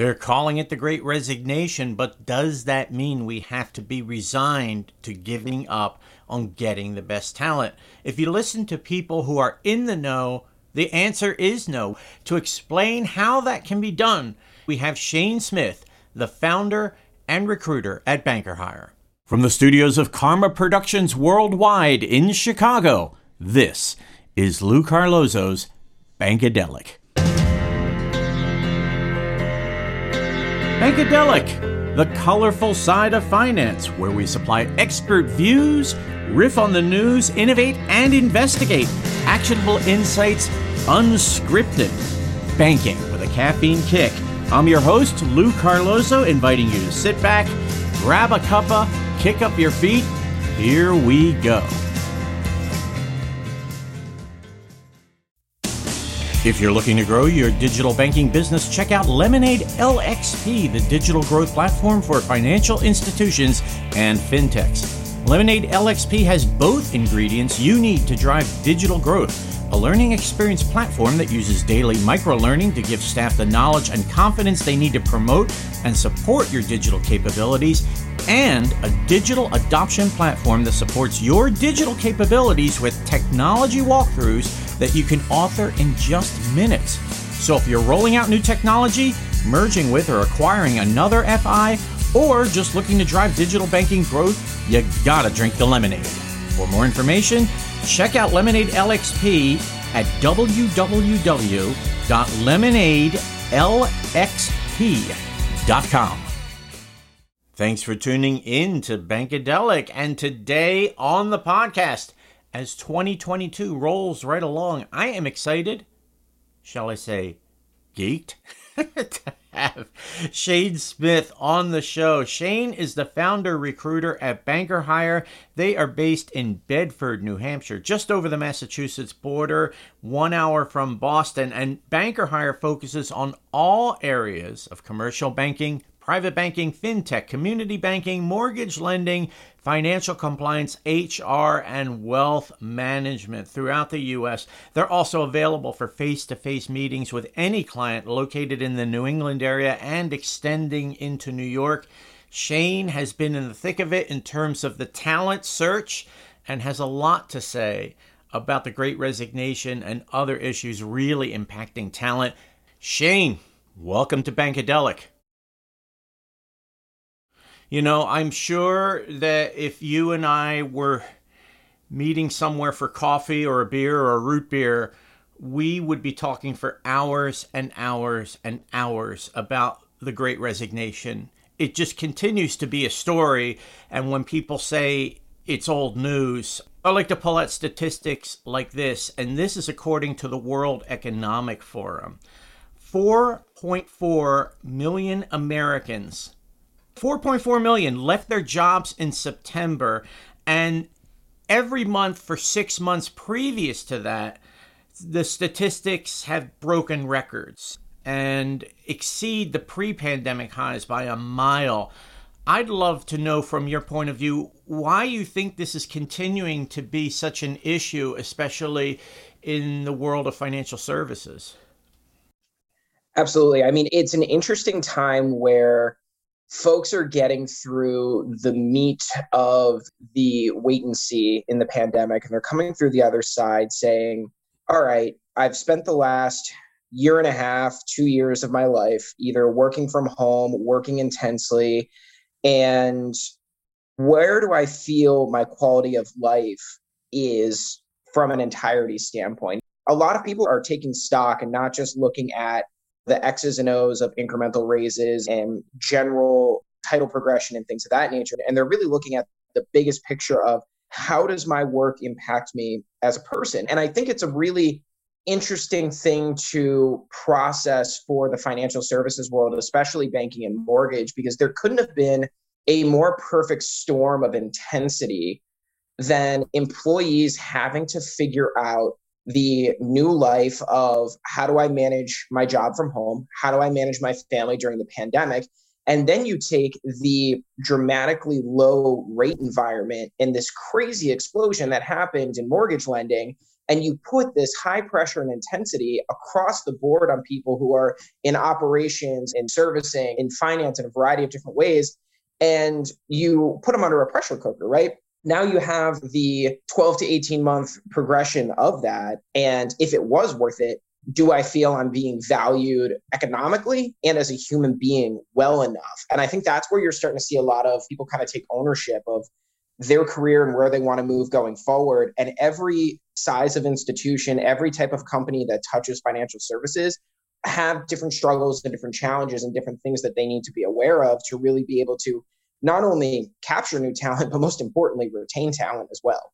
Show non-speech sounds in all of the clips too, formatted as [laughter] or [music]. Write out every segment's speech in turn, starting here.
They're calling it the Great Resignation, but does that mean we have to be resigned to giving up on getting the best talent? If you listen to people who are in the know, the answer is no. To explain how that can be done, we have Shane Smith, the founder and recruiter at Banker Hire. From the studios of Karma Productions Worldwide in Chicago, this is Lou Carlozo's Bankadelic. Bankadelic, the colorful side of finance, where we supply expert views, riff on the news, innovate, and investigate actionable insights unscripted. Banking with a caffeine kick. I'm your host, Lou Carlozo, inviting you to sit back, grab a cuppa, kick up your feet. Here we go. If you're looking to grow your digital banking business, check out Lemonade LXP, the digital growth platform for financial institutions and fintechs. Lemonade LXP has both ingredients you need to drive digital growth a learning experience platform that uses daily micro learning to give staff the knowledge and confidence they need to promote and support your digital capabilities, and a digital adoption platform that supports your digital capabilities with technology walkthroughs that you can author in just minutes. So if you're rolling out new technology, merging with or acquiring another FI, or just looking to drive digital banking growth, you gotta drink the lemonade. For more information, check out Lemonade LXP at www.lemonadelxp.com. Thanks for tuning in to Bankadelic. And today on the podcast, as 2022 rolls right along, I am excited, shall I say, geeked, [laughs] to have Shane Smith on the show. Shane is the founder recruiter at Banker Hire. They are based in Bedford, New Hampshire, just over the Massachusetts border, one hour from Boston. And Banker Hire focuses on all areas of commercial banking, private banking, fintech, community banking, mortgage lending, financial compliance, HR, and wealth management throughout the U.S. They're also available for face to face meetings with any client located in the New England area and extending into New York. Shane has been in the thick of it in terms of the talent search and has a lot to say about the great resignation and other issues really impacting talent. Shane, welcome to Bankadelic. You know, I'm sure that if you and I were meeting somewhere for coffee or a beer or a root beer, we would be talking for hours and hours and hours about the great resignation. It just continues to be a story. And when people say it's old news, I like to pull out statistics like this. And this is according to the World Economic Forum 4.4 million Americans 4.4 million left their jobs in September, and every month for six months previous to that, the statistics have broken records and exceed the pre pandemic highs by a mile. I'd love to know from your point of view why you think this is continuing to be such an issue, especially in the world of financial services. Absolutely. I mean, it's an interesting time where folks are getting through the meat of the wait and see in the pandemic and they're coming through the other side saying all right i've spent the last year and a half two years of my life either working from home working intensely and where do i feel my quality of life is from an entirety standpoint? A lot of people are taking stock and not just looking at the X's and O's of incremental raises and general title progression and things of that nature. And they're really looking at the biggest picture of how does my work impact me as a person? And I think it's a really interesting thing to process for the financial services world, especially banking and mortgage, because there couldn't have been a more perfect storm of intensity than employees having to figure out the new life of how do I manage my job from home? How do I manage my family during the pandemic? And then you take the dramatically low rate environment and this crazy explosion that happened in mortgage lending. and you put this high pressure and intensity across the board on people who are in operations, in servicing, in finance, in a variety of different ways, and you put them under a pressure cooker, right? Now you have the 12 to 18 month progression of that. And if it was worth it, do I feel I'm being valued economically and as a human being well enough? And I think that's where you're starting to see a lot of people kind of take ownership of their career and where they want to move going forward. And every size of institution, every type of company that touches financial services have different struggles and different challenges and different things that they need to be aware of to really be able to not only capture new talent, but most importantly, retain talent as well.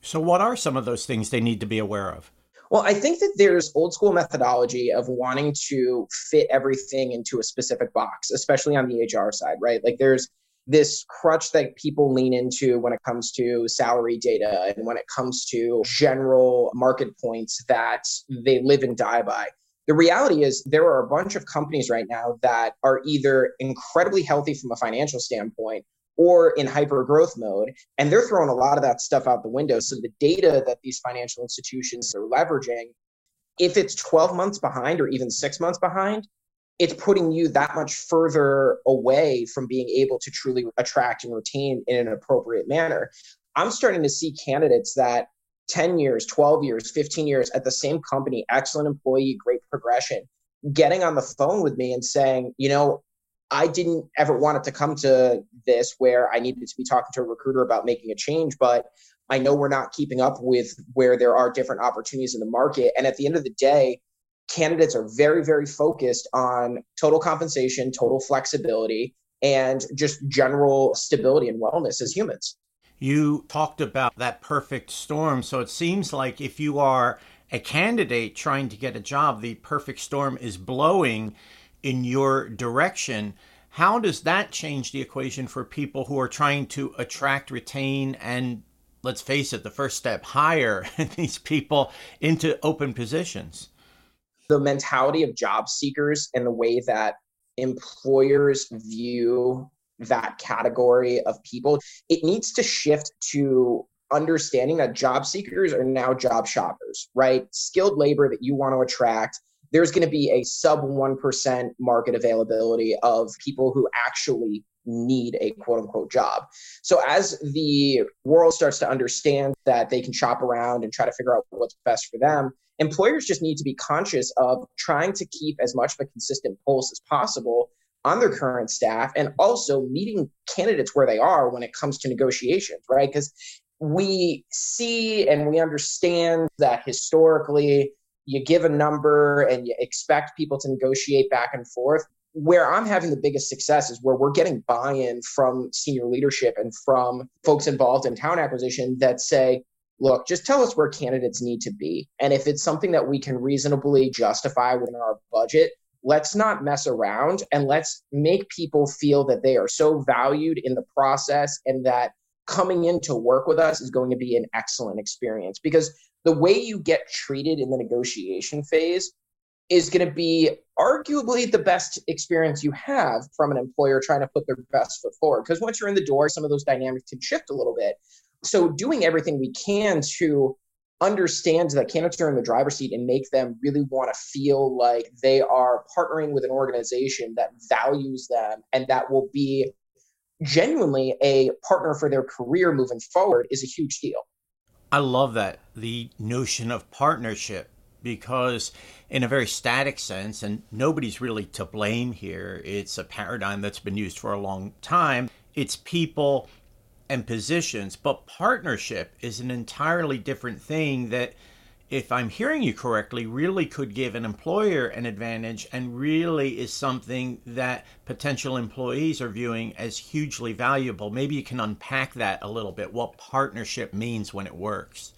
So, what are some of those things they need to be aware of? Well, I think that there's old school methodology of wanting to fit everything into a specific box, especially on the HR side, right? Like there's this crutch that people lean into when it comes to salary data and when it comes to general market points that they live and die by. The reality is, there are a bunch of companies right now that are either incredibly healthy from a financial standpoint or in hyper growth mode. And they're throwing a lot of that stuff out the window. So the data that these financial institutions are leveraging, if it's 12 months behind or even six months behind, it's putting you that much further away from being able to truly attract and retain in an appropriate manner. I'm starting to see candidates that 10 years, 12 years, 15 years at the same company, excellent employee, great progression, getting on the phone with me and saying, you know, I didn't ever want it to come to this where I needed to be talking to a recruiter about making a change, but I know we're not keeping up with where there are different opportunities in the market. And at the end of the day, candidates are very, very focused on total compensation, total flexibility, and just general stability and wellness as humans. You talked about that perfect storm. So it seems like if you are a candidate trying to get a job, the perfect storm is blowing in your direction. How does that change the equation for people who are trying to attract, retain, and let's face it, the first step, hire [laughs] these people into open positions? the mentality of job seekers and the way that employers view that category of people, it needs to shift to understanding that job seekers are now job shoppers, right? Skilled labor that you want to attract. There's going to be a sub 1% market availability of people who actually need a quote unquote job. So as the world starts to understand that they can shop around and try to figure out what's best for them, employers just need to be conscious of trying to keep as much of a consistent pulse as possible on their current staff and also meeting candidates where they are when it comes to negotiations, right? Because we see and we understand that historically you give a number and you expect people to negotiate back and forth where I'm having the biggest success is where we're getting buy in from senior leadership and from folks involved in talent acquisition that say, look, just tell us where candidates need to be. And if it's something that we can reasonably justify within our budget, let's not mess around and let's make people feel that they are so valued in the process and that coming in to work with us is going to be an excellent experience because the way you get treated in the negotiation phase is going to be arguably the best experience you have from an employer trying to put their best foot forward. Because once you're in the door, some of those dynamics can shift a little bit. So, doing everything we can to understand that candidates are in the driver's seat and make them really want to feel like they are partnering with an organization that values them and that will be genuinely a partner for their career moving forward is a huge deal. I love that. The notion of partnership because in a very static sense and nobody's really to blame here it's a paradigm that's been used for a long time it's people and positions but partnership is an entirely different thing that if i'm hearing you correctly really could give an employer an advantage and really is something that potential employees are viewing as hugely valuable maybe you can unpack that a little bit what partnership means when it works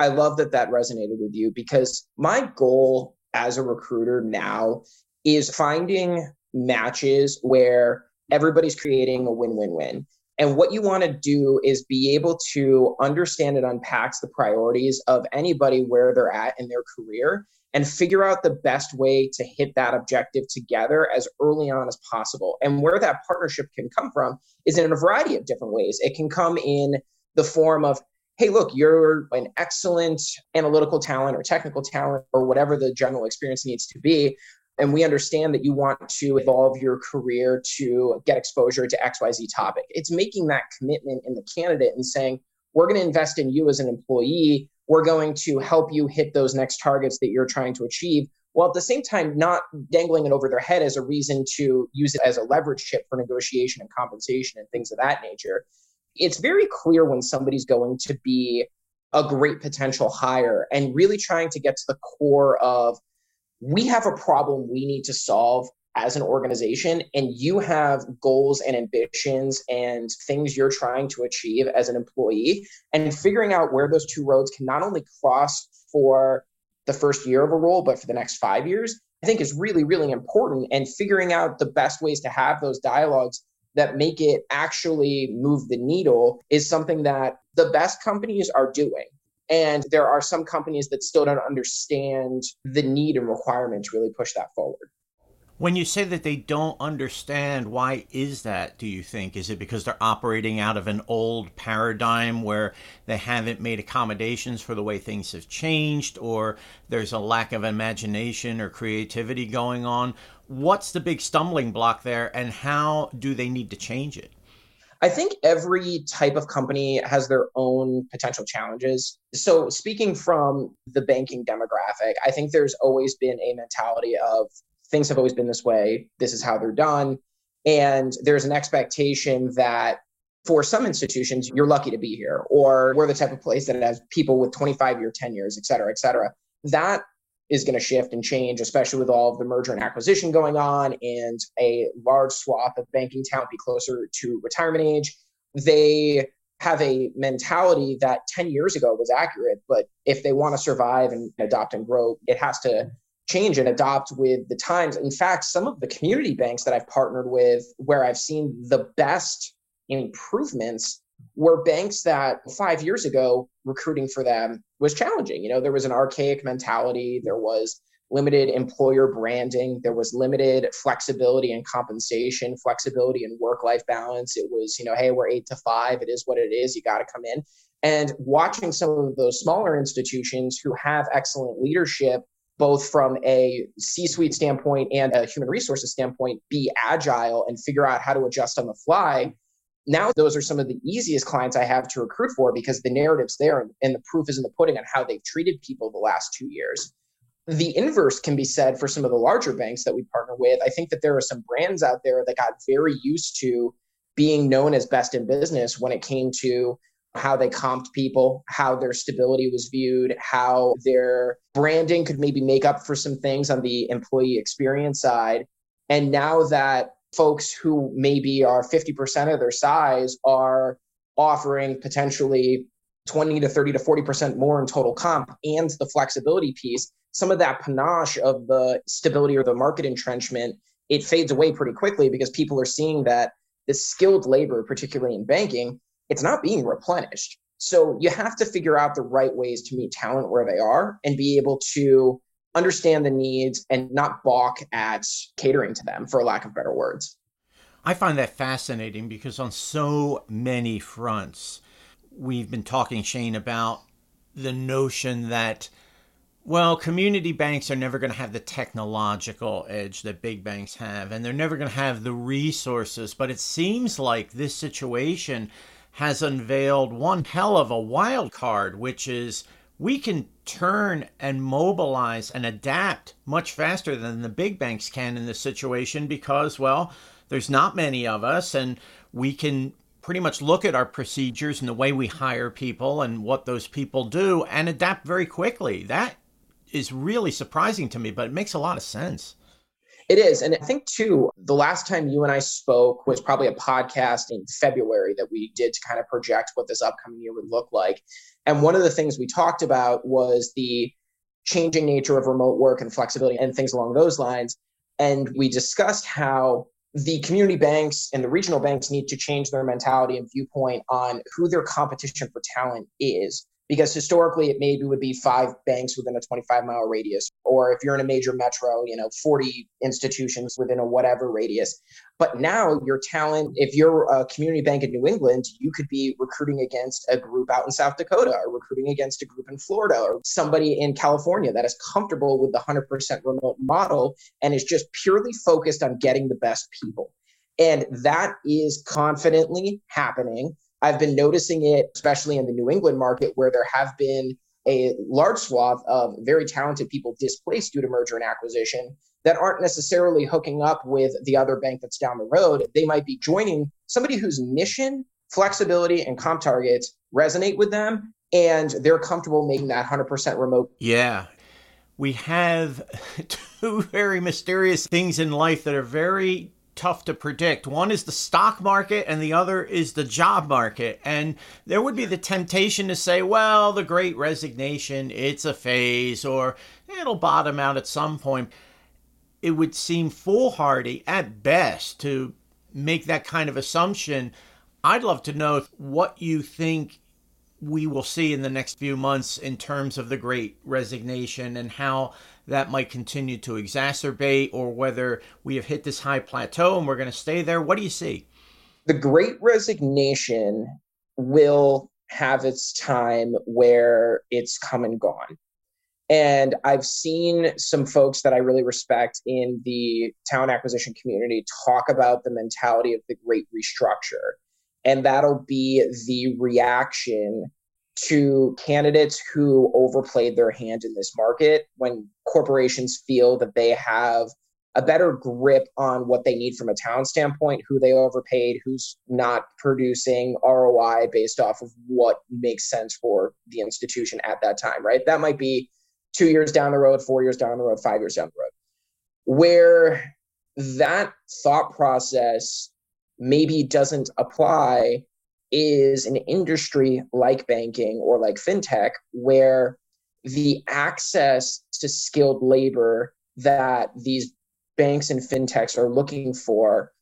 I love that that resonated with you because my goal as a recruiter now is finding matches where everybody's creating a win win win. And what you want to do is be able to understand and unpack the priorities of anybody where they're at in their career and figure out the best way to hit that objective together as early on as possible. And where that partnership can come from is in a variety of different ways. It can come in the form of, hey, look, you're an excellent analytical talent or technical talent or whatever the general experience needs to be. And we understand that you want to evolve your career to get exposure to XYZ topic. It's making that commitment in the candidate and saying, we're going to invest in you as an employee. We're going to help you hit those next targets that you're trying to achieve while at the same time not dangling it over their head as a reason to use it as a leverage chip for negotiation and compensation and things of that nature. It's very clear when somebody's going to be a great potential hire and really trying to get to the core of we have a problem we need to solve as an organization and you have goals and ambitions and things you're trying to achieve as an employee and figuring out where those two roads can not only cross for the first year of a role, but for the next five years, I think is really, really important. And figuring out the best ways to have those dialogues that make it actually move the needle is something that the best companies are doing. And there are some companies that still don't understand the need and requirement to really push that forward. When you say that they don't understand, why is that, do you think? Is it because they're operating out of an old paradigm where they haven't made accommodations for the way things have changed, or there's a lack of imagination or creativity going on? What's the big stumbling block there, and how do they need to change it? I think every type of company has their own potential challenges. So, speaking from the banking demographic, I think there's always been a mentality of things have always been this way. This is how they're done. And there's an expectation that for some institutions, you're lucky to be here, or we're the type of place that has people with 25 year tenures, et cetera, et cetera. That is going to shift and change, especially with all of the merger and acquisition going on and a large swath of banking talent be closer to retirement age. They have a mentality that 10 years ago was accurate, but if they want to survive and adopt and grow, it has to change and adopt with the times. In fact, some of the community banks that I've partnered with, where I've seen the best improvements, were banks that five years ago recruiting for them was challenging. You know, there was an archaic mentality, there was limited employer branding, there was limited flexibility and compensation, flexibility and work life balance. It was, you know, hey, we're eight to five, it is what it is, you got to come in. And watching some of those smaller institutions who have excellent leadership both from a C suite standpoint and a human resources standpoint, be agile and figure out how to adjust on the fly. Now, those are some of the easiest clients I have to recruit for because the narrative's there and the proof is in the pudding on how they've treated people the last two years. The inverse can be said for some of the larger banks that we partner with. I think that there are some brands out there that got very used to being known as best in business when it came to how they comped people, how their stability was viewed, how their branding could maybe make up for some things on the employee experience side. And now that folks who maybe are 50% of their size are offering potentially 20 to 30 to 40% more in total comp and the flexibility piece, some of that panache of the stability or the market entrenchment, it fades away pretty quickly because people are seeing that the skilled labor, particularly in banking, it's not being replenished. So you have to figure out the right ways to meet talent where they are and be able to understand the needs and not balk at catering to them, for lack of better words. I find that fascinating because on so many fronts, we've been talking, Shane, about the notion that, well, community banks are never going to have the technological edge that big banks have, and they're never going to have the resources. But it seems like this situation has unveiled one hell of a wild card, which is we can turn and mobilize and adapt much faster than the big banks can in this situation because, well, there's not many of us, and we can pretty much look at our procedures and the way we hire people and what those people do and adapt very quickly. That is really surprising to me, but it makes a lot of sense. It is. And I think, too, the last time you and I spoke was probably a podcast in February that we did to kind of project what this upcoming year would look like. And one of the things we talked about was the changing nature of remote work and flexibility and things along those lines. And we discussed how the community banks and the regional banks need to change their mentality and viewpoint on who their competition for talent is because historically it maybe would be five banks within a 25 mile radius or if you're in a major metro you know 40 institutions within a whatever radius. But now your talent if you're a community bank in new england you could be recruiting against a group out in south dakota or recruiting against a group in florida or somebody in california that is comfortable with the 100% remote model and is just purely focused on getting the best people. And that is confidently happening I've been noticing it, especially in the New England market, where there have been a large swath of very talented people displaced due to merger and acquisition that aren't necessarily hooking up with the other bank that's down the road. They might be joining somebody whose mission, flexibility, and comp targets resonate with them, and they're comfortable making that 100% remote. Yeah. We have [laughs] two very mysterious things in life that are very tough to predict. One is the stock market and the other is the job market. And there would be the temptation to say, well, the great resignation, it's a phase or it'll bottom out at some point. It would seem foolhardy at best to make that kind of assumption. I'd love to know what you think we will see in the next few months in terms of the great resignation and how that might continue to exacerbate or whether we have hit this high plateau and we're going to stay there. What do you see? The great resignation will have its time where it's come and gone. And I've seen some folks that I really respect in the talent acquisition community talk about the mentality of the great restructure. And that'll be the reaction to candidates who overplayed their hand in this market when corporations feel that they have a better grip on what they need from a talent standpoint, who they overpaid, who's not producing ROI based off of what makes sense for the institution at that time, right? That might be two years down the road, four years down the road, five years down the road. Where that thought process maybe doesn't apply is an industry like banking or like fintech where the access to skilled labor that these banks and fintechs are looking for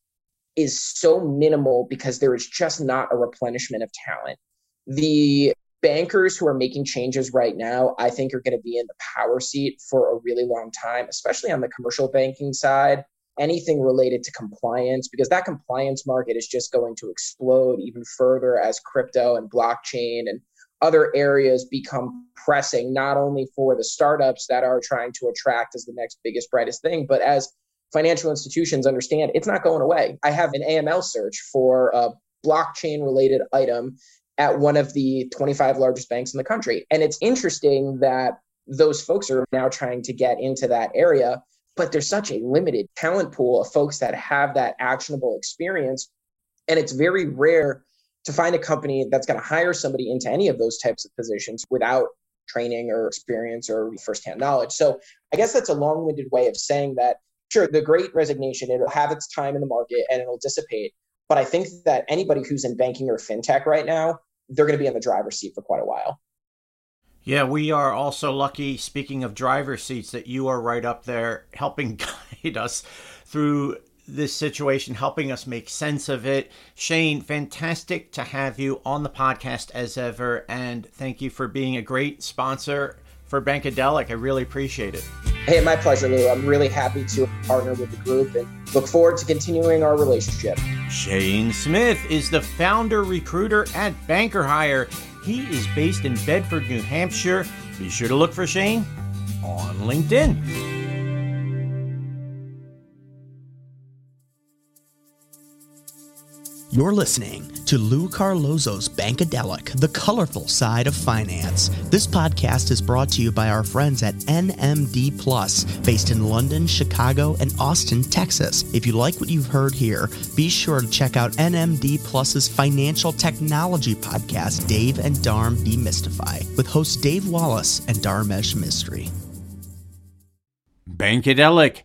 is so minimal because there is just not a replenishment of talent. The bankers who are making changes right now, I think, are going to be in the power seat for a really long time, especially on the commercial banking side anything related to compliance because that compliance market is just going to explode even further as crypto and blockchain and other areas become pressing not only for the startups that are trying to attract as the next biggest brightest thing but as financial institutions understand it's not going away. I have an aml search for a blockchain related item at one of the 25 largest banks in the country. And it's interesting that those folks are now trying to get into that area but there's such a limited talent pool of folks that have that actionable experience. And it's very rare to find a company that's going to hire somebody into any of those types of positions without training or experience or firsthand knowledge. So I guess that's a long winded way of saying that, sure, the great resignation, it'll have its time in the market and it'll dissipate. But I think that anybody who's in banking or fintech right now, they're going to be in the driver's seat for quite a while. Yeah, we are also lucky, speaking of driver seats, that you are right up there helping [laughs] guide us through this situation, helping us make sense of it. Shane, fantastic to have you on the podcast as ever. And thank you for being a great sponsor for Bankadelic. I really appreciate it. Hey, my pleasure, Lou. I'm really happy to partner with the group and look forward to continuing our relationship. Shane Smith is the founder recruiter at Banker Hire he is based in Bedford, New Hampshire. Be sure to look for Shane on LinkedIn. You're listening to Lou Carlozo's Bankadelic, the colorful side of finance. This podcast is brought to you by our friends at NMD Plus, based in London, Chicago, and Austin, Texas. If you like what you've heard here, be sure to check out NMD Plus's financial technology podcast, Dave and Dharm Demystify, with hosts Dave Wallace and Dharmesh Mistry. Bankadelic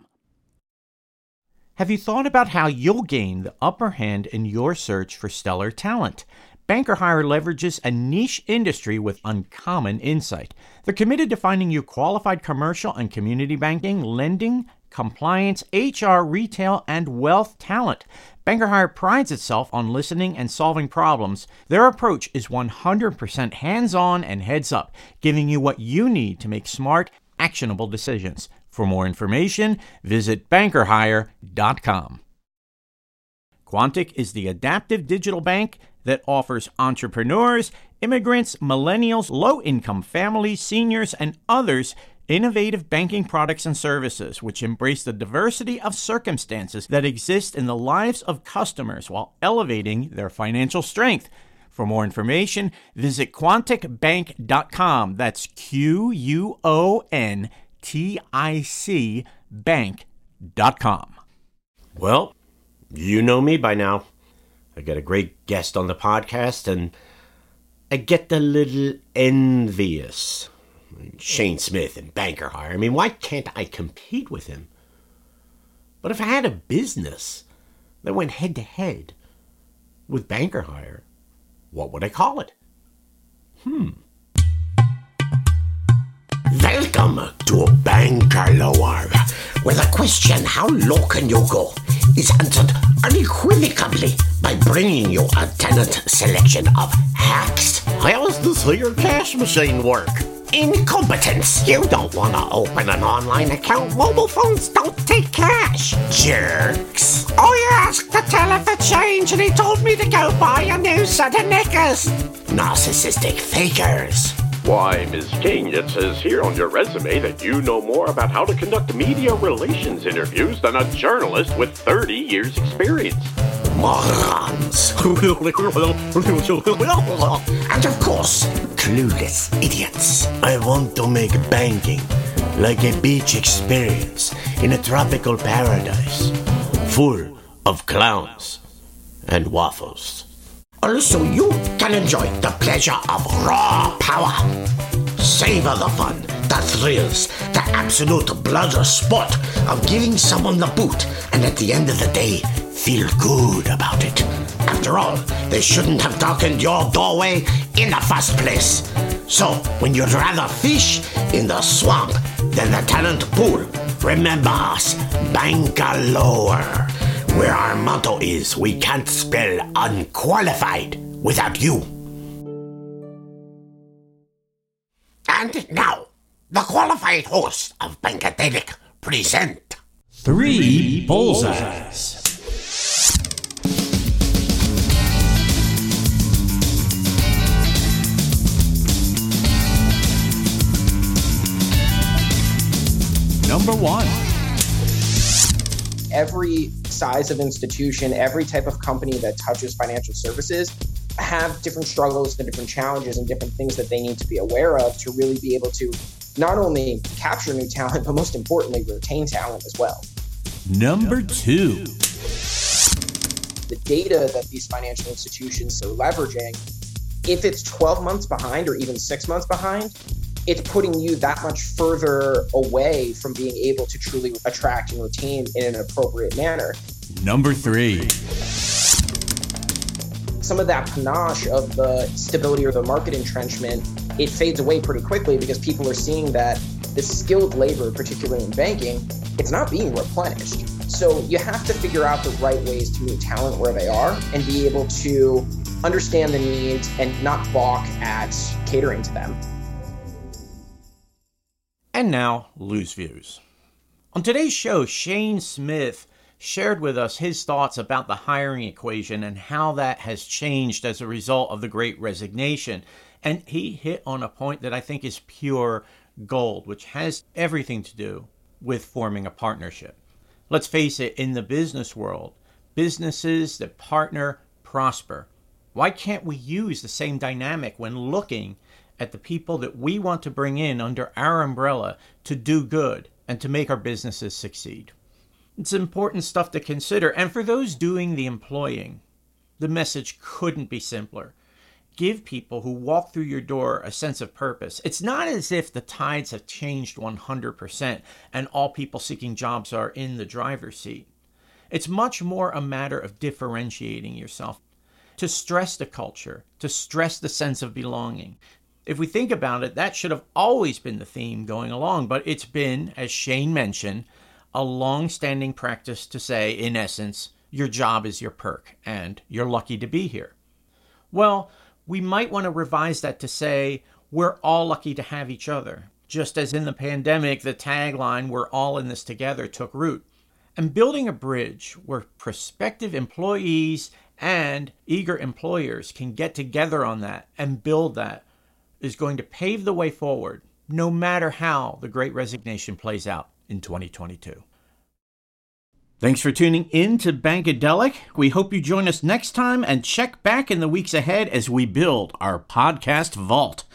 Have you thought about how you'll gain the upper hand in your search for stellar talent? Banker Hire leverages a niche industry with uncommon insight. They're committed to finding you qualified commercial and community banking, lending, compliance, HR, retail, and wealth talent. Banker Hire prides itself on listening and solving problems. Their approach is 100% hands on and heads up, giving you what you need to make smart, actionable decisions. For more information, visit bankerhire.com. Quontic is the adaptive digital bank that offers entrepreneurs, immigrants, millennials, low income families, seniors, and others innovative banking products and services which embrace the diversity of circumstances that exist in the lives of customers while elevating their financial strength. For more information, visit quonticbank.com. That's Q U O N T I C bank.com. Well, you know me by now. I got a great guest on the podcast, and I get a little envious. Shane Smith and Banker Hire. I mean, why can't I compete with him? But if I had a business that went head to head with Banker Hire, what would I call it? Hmm. Welcome to Banker Lower, where the question, how low can you go, is answered unequivocally by bringing you a tenant selection of hacks. How's this here cash machine work? Incompetence! You don't want to open an online account. Mobile phones don't take cash. Jerks! I asked the teller for change and he told me to go buy a new set of knickers. Narcissistic fakers. Why, Ms. King, it says here on your resume that you know more about how to conduct media relations interviews than a journalist with 30 years' experience. Morons. and of course, clueless idiots. I want to make banking like a beach experience in a tropical paradise full of clowns and waffles. Also, you can enjoy the pleasure of raw power. Savor the fun, the thrills, the absolute blood sport of giving someone the boot, and at the end of the day, feel good about it. After all, they shouldn't have darkened your doorway in the first place. So, when you'd rather fish in the swamp than the talent pool, remember us, Banker Lower where our motto is we can't spell unqualified without you. And now, the qualified host of Bankadelic present Three Bullseyes. Number one. Every size of institution, every type of company that touches financial services have different struggles and different challenges and different things that they need to be aware of to really be able to not only capture new talent, but most importantly, retain talent as well. Number two. The data that these financial institutions are leveraging, if it's 12 months behind or even six months behind, it's putting you that much further away from being able to truly attract and retain in an appropriate manner. Number three. Some of that panache of the stability or the market entrenchment, it fades away pretty quickly because people are seeing that the skilled labor, particularly in banking, it's not being replenished. So you have to figure out the right ways to meet talent where they are and be able to understand the needs and not balk at catering to them. And now, Lou's Views. On today's show, Shane Smith shared with us his thoughts about the hiring equation and how that has changed as a result of the great resignation. And he hit on a point that I think is pure gold, which has everything to do with forming a partnership. Let's face it, in the business world, businesses that partner prosper. Why can't we use the same dynamic when looking at the people that we want to bring in under our umbrella to do good and to make our businesses succeed. It's important stuff to consider. And for those doing the employing, the message couldn't be simpler. give people who walk through your door a sense of purpose. It's not as if the tides have changed 100% and all people seeking jobs are in the driver's seat. It's much more a matter of differentiating yourself, to stress the culture, to stress the sense of belonging. If we think about it, that should have always been the theme going along, but it's been, as Shane mentioned, a long standing practice to say, in essence, your job is your perk and you're lucky to be here. Well, we might want to revise that to say, we're all lucky to have each other. Just as in the pandemic, the tagline, we're all in this together, took root. And building a bridge where prospective employees and eager employers can get together on that and build that is going to pave the way forward, no matter how the great resignation plays out in 2022. Thanks for tuning in to Bankadelic. We hope you join us next time and check back in the weeks ahead as we build our podcast vault.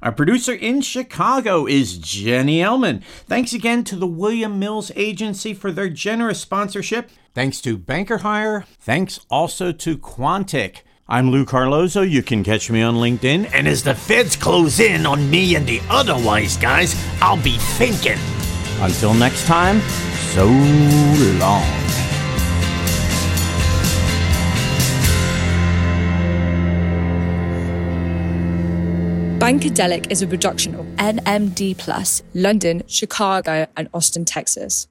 Our producer in Chicago is Jenny Ellman. Thanks again to the William Mills Agency for their generous sponsorship. Thanks to Banker Hire. Thanks also to Quontic. I'm Lou Carlozo. You can catch me on LinkedIn. And as the feds close in on me and the other wise guys, I'll be thinking. Until next time, so long. Bankadelic is a production of NMD Plus, London, Chicago, and Austin, Texas.